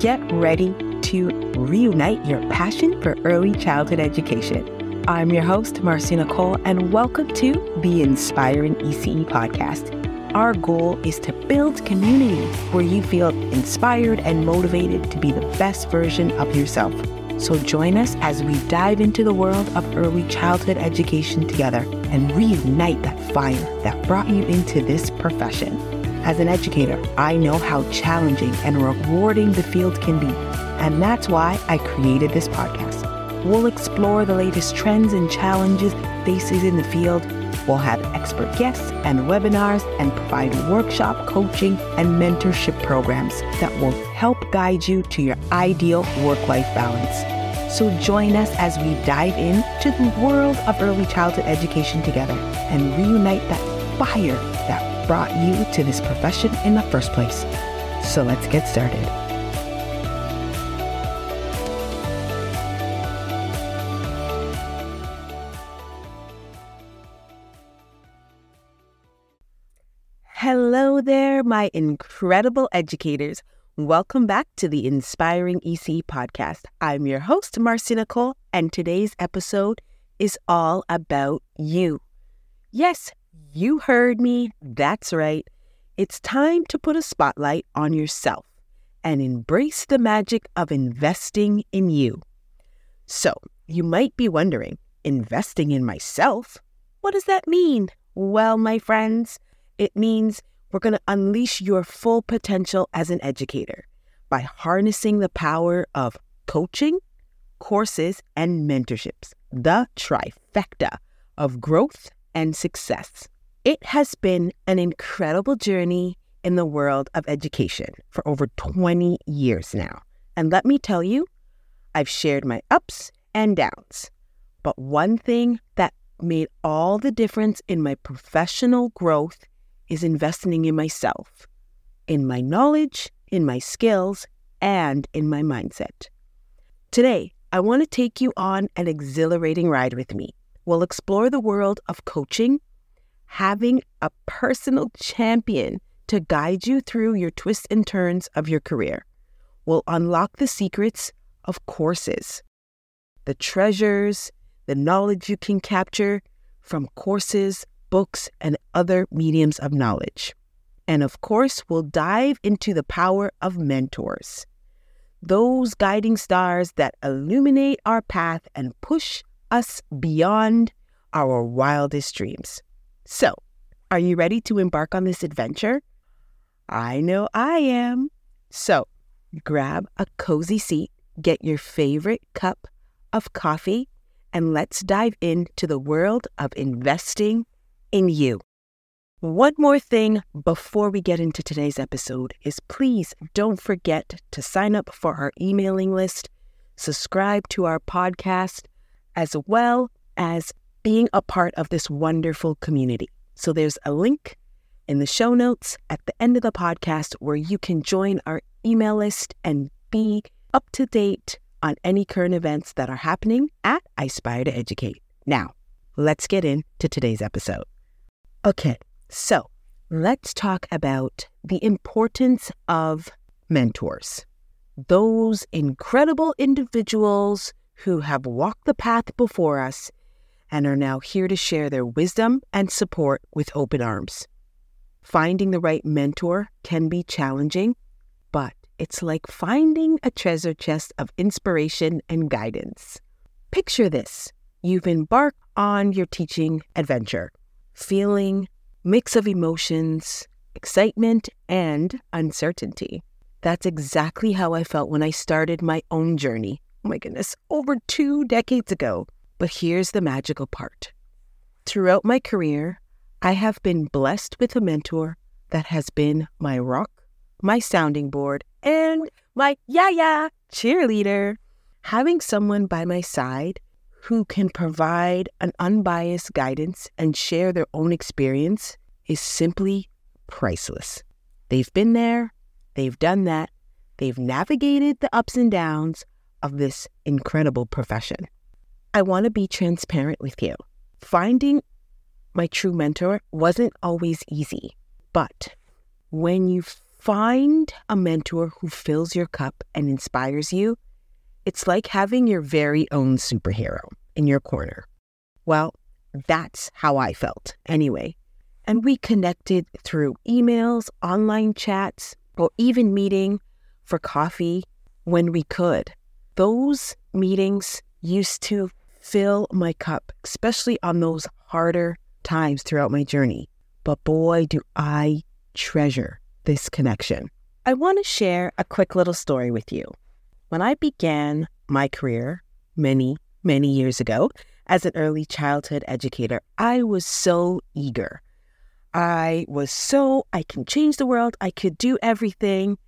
get ready to reunite your passion for early childhood education. I'm your host, Marcia Nicole, and welcome to the Inspiring ECE podcast. Our goal is to build community where you feel inspired and motivated to be the best version of yourself. So join us as we dive into the world of early childhood education together and reunite that fire that brought you into this profession. As an educator, I know how challenging and rewarding the field can be, and that's why I created this podcast. We'll explore the latest trends and challenges faces in the field. We'll have expert guests and webinars and provide workshop coaching and mentorship programs that will help guide you to your ideal work life balance. So join us as we dive into the world of early childhood education together and reunite that fire brought you to this profession in the first place. So let's get started. Hello there, my incredible educators. Welcome back to the Inspiring EC podcast. I'm your host, Marcia Nicole, and today's episode is all about you. Yes, you heard me. That's right. It's time to put a spotlight on yourself and embrace the magic of investing in you. So, you might be wondering, investing in myself? What does that mean? Well, my friends, it means we're going to unleash your full potential as an educator by harnessing the power of coaching, courses, and mentorships, the trifecta of growth and success. It has been an incredible journey in the world of education for over 20 years now. And let me tell you, I've shared my ups and downs. But one thing that made all the difference in my professional growth is investing in myself, in my knowledge, in my skills, and in my mindset. Today, I want to take you on an exhilarating ride with me. We'll explore the world of coaching, having a personal champion to guide you through your twists and turns of your career. Will unlock the secrets of courses, the treasures, the knowledge you can capture from courses, books, and other mediums of knowledge. And of course, we'll dive into the power of mentors, those guiding stars that illuminate our path and push us beyond our wildest dreams. So, are you ready to embark on this adventure? I know I am. So, grab a cozy seat, get your favorite cup of coffee, and let's dive into the world of investing in you. One more thing before we get into today's episode is please don't forget to sign up for our emailing list, subscribe to our podcast, as well as being a part of this wonderful community. So there's a link in the show notes at the end of the podcast where you can join our email list and be up to date on any current events that are happening at I Aspire to Educate. Now, let's get into today's episode. Okay, so let's talk about the importance of mentors. Those incredible individuals who have walked the path before us and are now here to share their wisdom and support with open arms. Finding the right mentor can be challenging, but it's like finding a treasure chest of inspiration and guidance. Picture this you've embarked on your teaching adventure, feeling mix of emotions, excitement, and uncertainty. That's exactly how I felt when I started my own journey. Oh my goodness, over two decades ago. But here's the magical part. Throughout my career, I have been blessed with a mentor that has been my rock, my sounding board, and my yeah yeah cheerleader. Having someone by my side who can provide an unbiased guidance and share their own experience is simply priceless. They've been there, they've done that, they've navigated the ups and downs of this incredible profession. I want to be transparent with you. Finding my true mentor wasn't always easy, but when you find a mentor who fills your cup and inspires you, it's like having your very own superhero in your corner. Well, that's how I felt anyway. And we connected through emails, online chats, or even meeting for coffee when we could. Those meetings used to fill my cup, especially on those harder times throughout my journey. But boy, do I treasure this connection. I want to share a quick little story with you. When I began my career many, many years ago as an early childhood educator, I was so eager. I was so, I can change the world, I could do everything.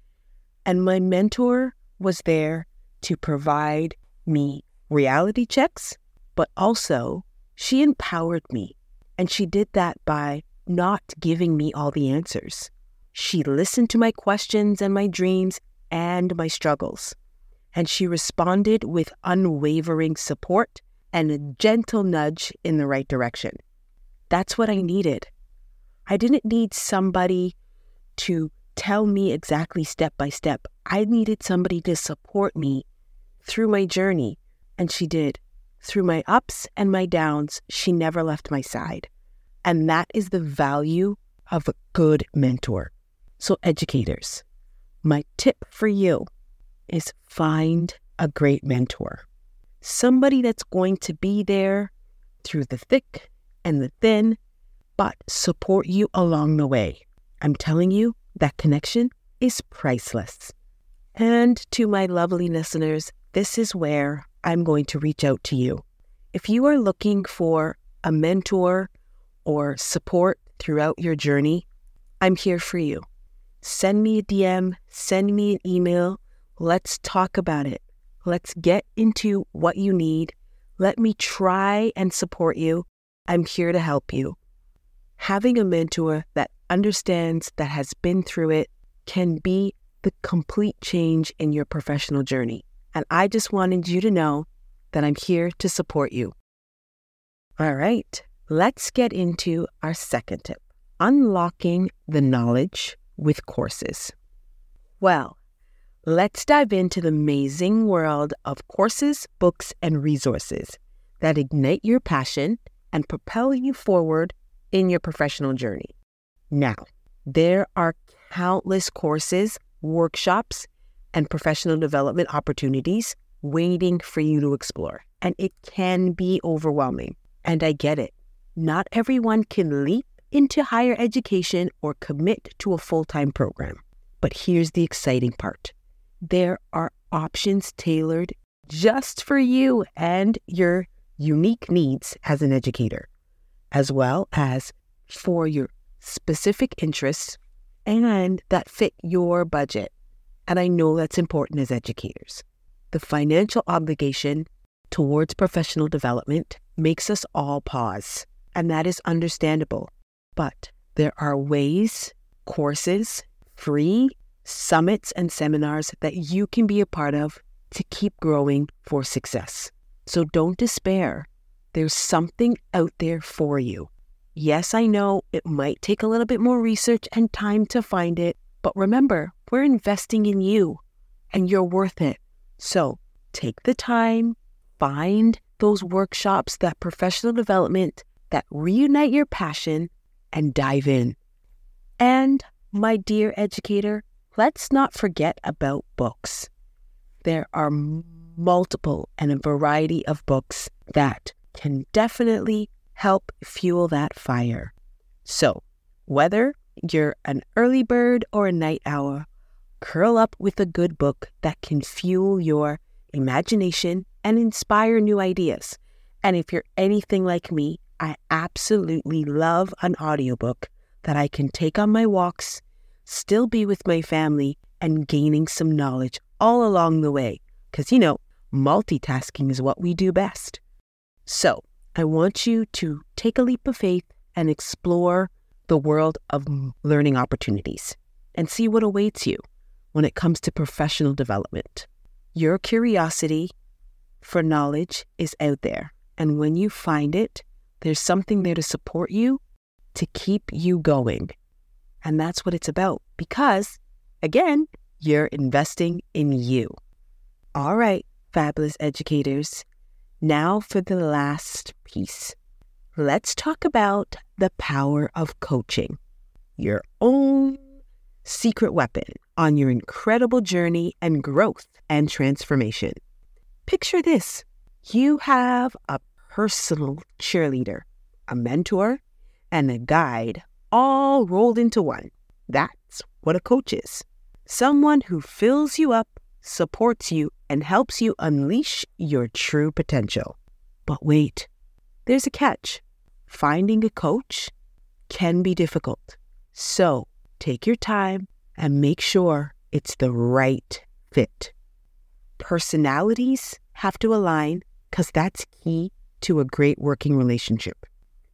And my mentor was there to provide me reality checks, but also she empowered me. And she did that by not giving me all the answers. She listened to my questions and my dreams and my struggles. And she responded with unwavering support and a gentle nudge in the right direction. That's what I needed. I didn't need somebody to tell me exactly step by step. I needed somebody to support me through my journey. And she did. Through my ups and my downs, she never left my side. And that is the value of a good mentor. So, educators, my tip for you is find a great mentor, somebody that's going to be there through the thick and the thin, but support you along the way. I'm telling you, that connection is priceless. And to my lovely listeners, this is where I'm going to reach out to you. If you are looking for a mentor or support throughout your journey, I'm here for you send me a DM, send me an email. Let's talk about it. Let's get into what you need. Let me try and support you. I'm here to help you. Having a mentor that understands, that has been through it, can be the complete change in your professional journey. And I just wanted you to know that I'm here to support you. All right, let's get into our second tip unlocking the knowledge with courses. Well, let's dive into the amazing world of courses, books, and resources that ignite your passion and propel you forward in your professional journey. Now, there are countless courses, workshops, and professional development opportunities waiting for you to explore. And it can be overwhelming. And I get it. Not everyone can leap into higher education or commit to a full time program. But here's the exciting part there are options tailored just for you and your unique needs as an educator, as well as for your specific interests and that fit your budget. And I know that's important as educators. The financial obligation towards professional development makes us all pause, and that is understandable. But there are ways, courses, free summits, and seminars that you can be a part of to keep growing for success. So don't despair. There's something out there for you. Yes, I know it might take a little bit more research and time to find it, but remember, we're investing in you and you're worth it. So take the time, find those workshops, that professional development that reunite your passion and dive in. And, my dear educator, let's not forget about books. There are multiple and a variety of books that can definitely help fuel that fire. So, whether you're an early bird or a night owl, curl up with a good book that can fuel your imagination and inspire new ideas. And if you're anything like me, I absolutely love an audiobook that I can take on my walks, still be with my family, and gaining some knowledge all along the way. Because, you know, multitasking is what we do best. So, I want you to take a leap of faith and explore the world of learning opportunities and see what awaits you when it comes to professional development. Your curiosity for knowledge is out there. And when you find it, there's something there to support you, to keep you going. And that's what it's about because Again, you're investing in you. All right, fabulous educators. Now for the last piece. Let's talk about the power of coaching, your own secret weapon on your incredible journey and growth and transformation. Picture this you have a personal cheerleader, a mentor, and a guide all rolled into one. That's what a coach is someone who fills you up, supports you, and helps you unleash your true potential. But wait, there's a catch. Finding a coach can be difficult. So take your time and make sure it's the right fit. Personalities have to align because that's key to a great working relationship.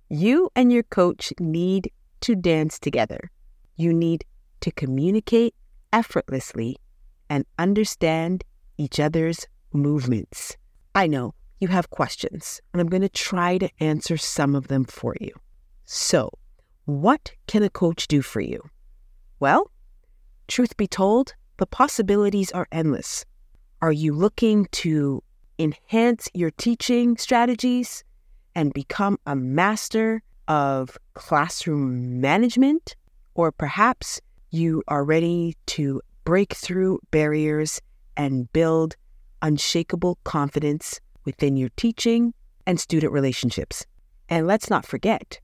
You and your coach need to dance together. You need to communicate effortlessly and understand each other's movements. I know you have questions, and I'm going to try to answer some of them for you. So, what can a coach do for you? Well, truth be told, the possibilities are endless. Are you looking to enhance your teaching strategies and become a master of classroom management? Or perhaps you are ready to break through barriers and build unshakable confidence within your teaching and student relationships. And let's not forget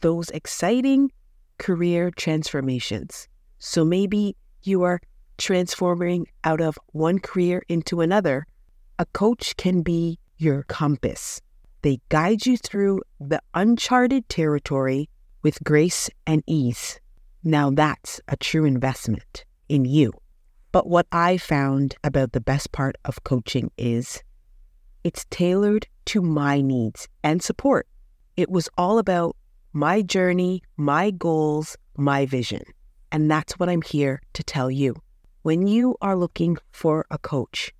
those exciting career transformations. So maybe you are transforming out of one career into another. A coach can be your compass. They guide you through the uncharted territory with grace and ease. Now that's a true investment in you. But what I found about the best part of coaching is it's tailored to my needs and support. It was all about my journey, my goals, my vision. And that's what I'm here to tell you. When you are looking for a coach,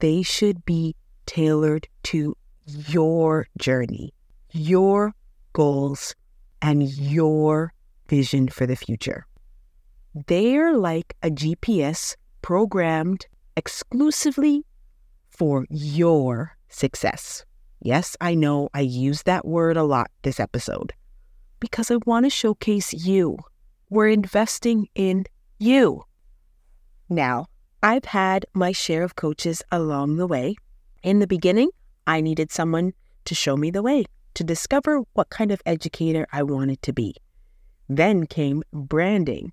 they should be tailored to your journey, your goals, and your vision for the future. They're like a GPS programmed exclusively for your success. Yes, I know I use that word a lot this episode because I want to showcase you. We're investing in you. Now, I've had my share of coaches along the way. In the beginning, I needed someone to show me the way, to discover what kind of educator I wanted to be. Then came branding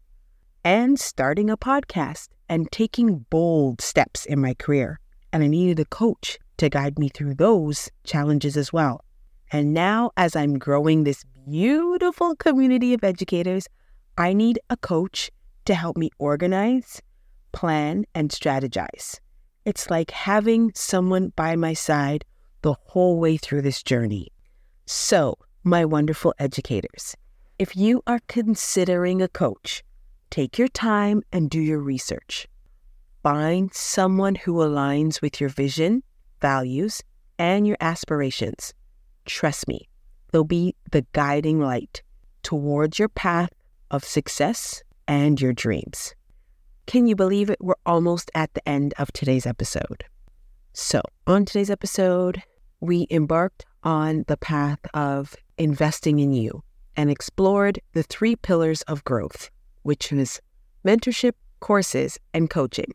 and starting a podcast and taking bold steps in my career. And I needed a coach to guide me through those challenges as well. And now, as I'm growing this beautiful community of educators, I need a coach to help me organize, plan, and strategize. It's like having someone by my side the whole way through this journey. So, my wonderful educators, if you are considering a coach, take your time and do your research. Find someone who aligns with your vision, values, and your aspirations. Trust me, they'll be the guiding light towards your path of success and your dreams. Can you believe it? We're almost at the end of today's episode. So, on today's episode, we embarked on the path of investing in you and explored the three pillars of growth, which is mentorship, courses, and coaching.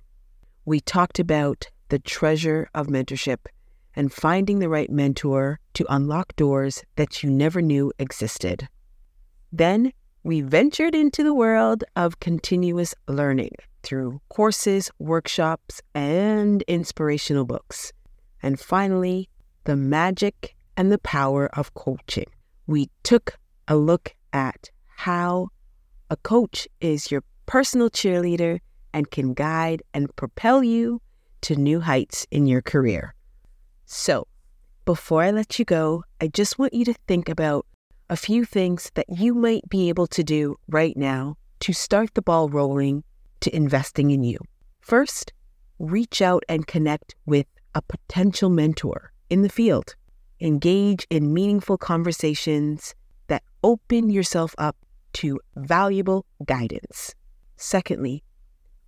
We talked about the treasure of mentorship and finding the right mentor to unlock doors that you never knew existed. Then we ventured into the world of continuous learning through courses, workshops, and inspirational books. And finally, the magic and the power of coaching. We took a look at how a coach is your personal cheerleader and can guide and propel you to new heights in your career. So, before I let you go, I just want you to think about a few things that you might be able to do right now to start the ball rolling to investing in you. First, reach out and connect with a potential mentor in the field. Engage in meaningful conversations that open yourself up to valuable guidance. Secondly,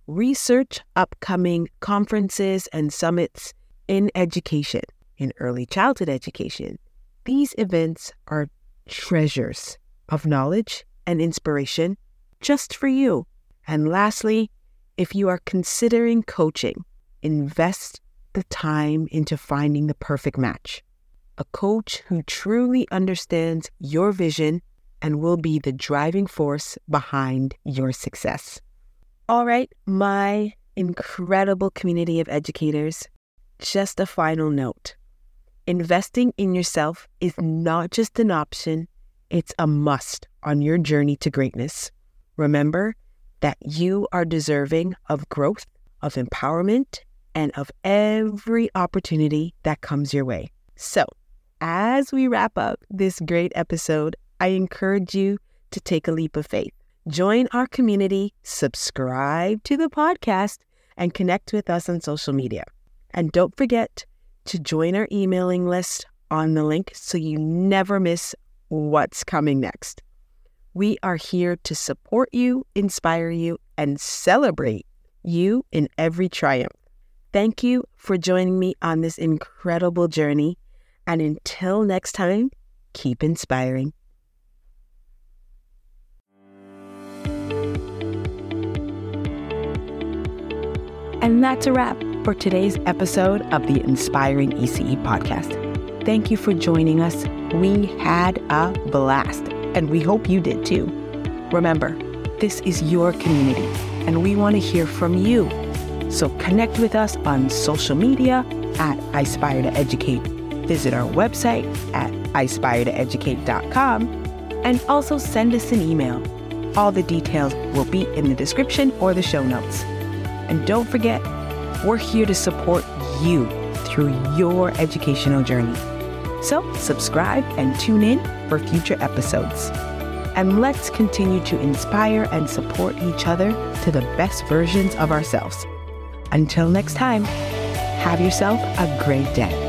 research upcoming conferences and summits in education, in early childhood education. These events are treasures of knowledge and inspiration just for you. And lastly, if you are considering coaching, invest the time into finding the perfect match. A coach who truly understands your vision and will be the driving force behind your success. All right, my incredible community of educators, just a final note. Investing in yourself is not just an option, it's a must on your journey to greatness. Remember that you are deserving of growth, of empowerment, and of every opportunity that comes your way. So, as we wrap up this great episode, I encourage you to take a leap of faith. Join our community, subscribe to the podcast, and connect with us on social media. And don't forget to join our emailing list on the link so you never miss what's coming next. We are here to support you, inspire you, and celebrate you in every triumph. Thank you for joining me on this incredible journey. And until next time, keep inspiring. And that's a wrap for today's episode of the Inspiring ECE podcast. Thank you for joining us. We had a blast, and we hope you did too. Remember, this is your community, and we want to hear from you. So connect with us on social media at I Aspire to Educate. Visit our website at ispiretoeducate.com and also send us an email. All the details will be in the description or the show notes. And don't forget, we're here to support you through your educational journey. So, subscribe and tune in for future episodes. And let's continue to inspire and support each other to the best versions of ourselves. Until next time, have yourself a great day.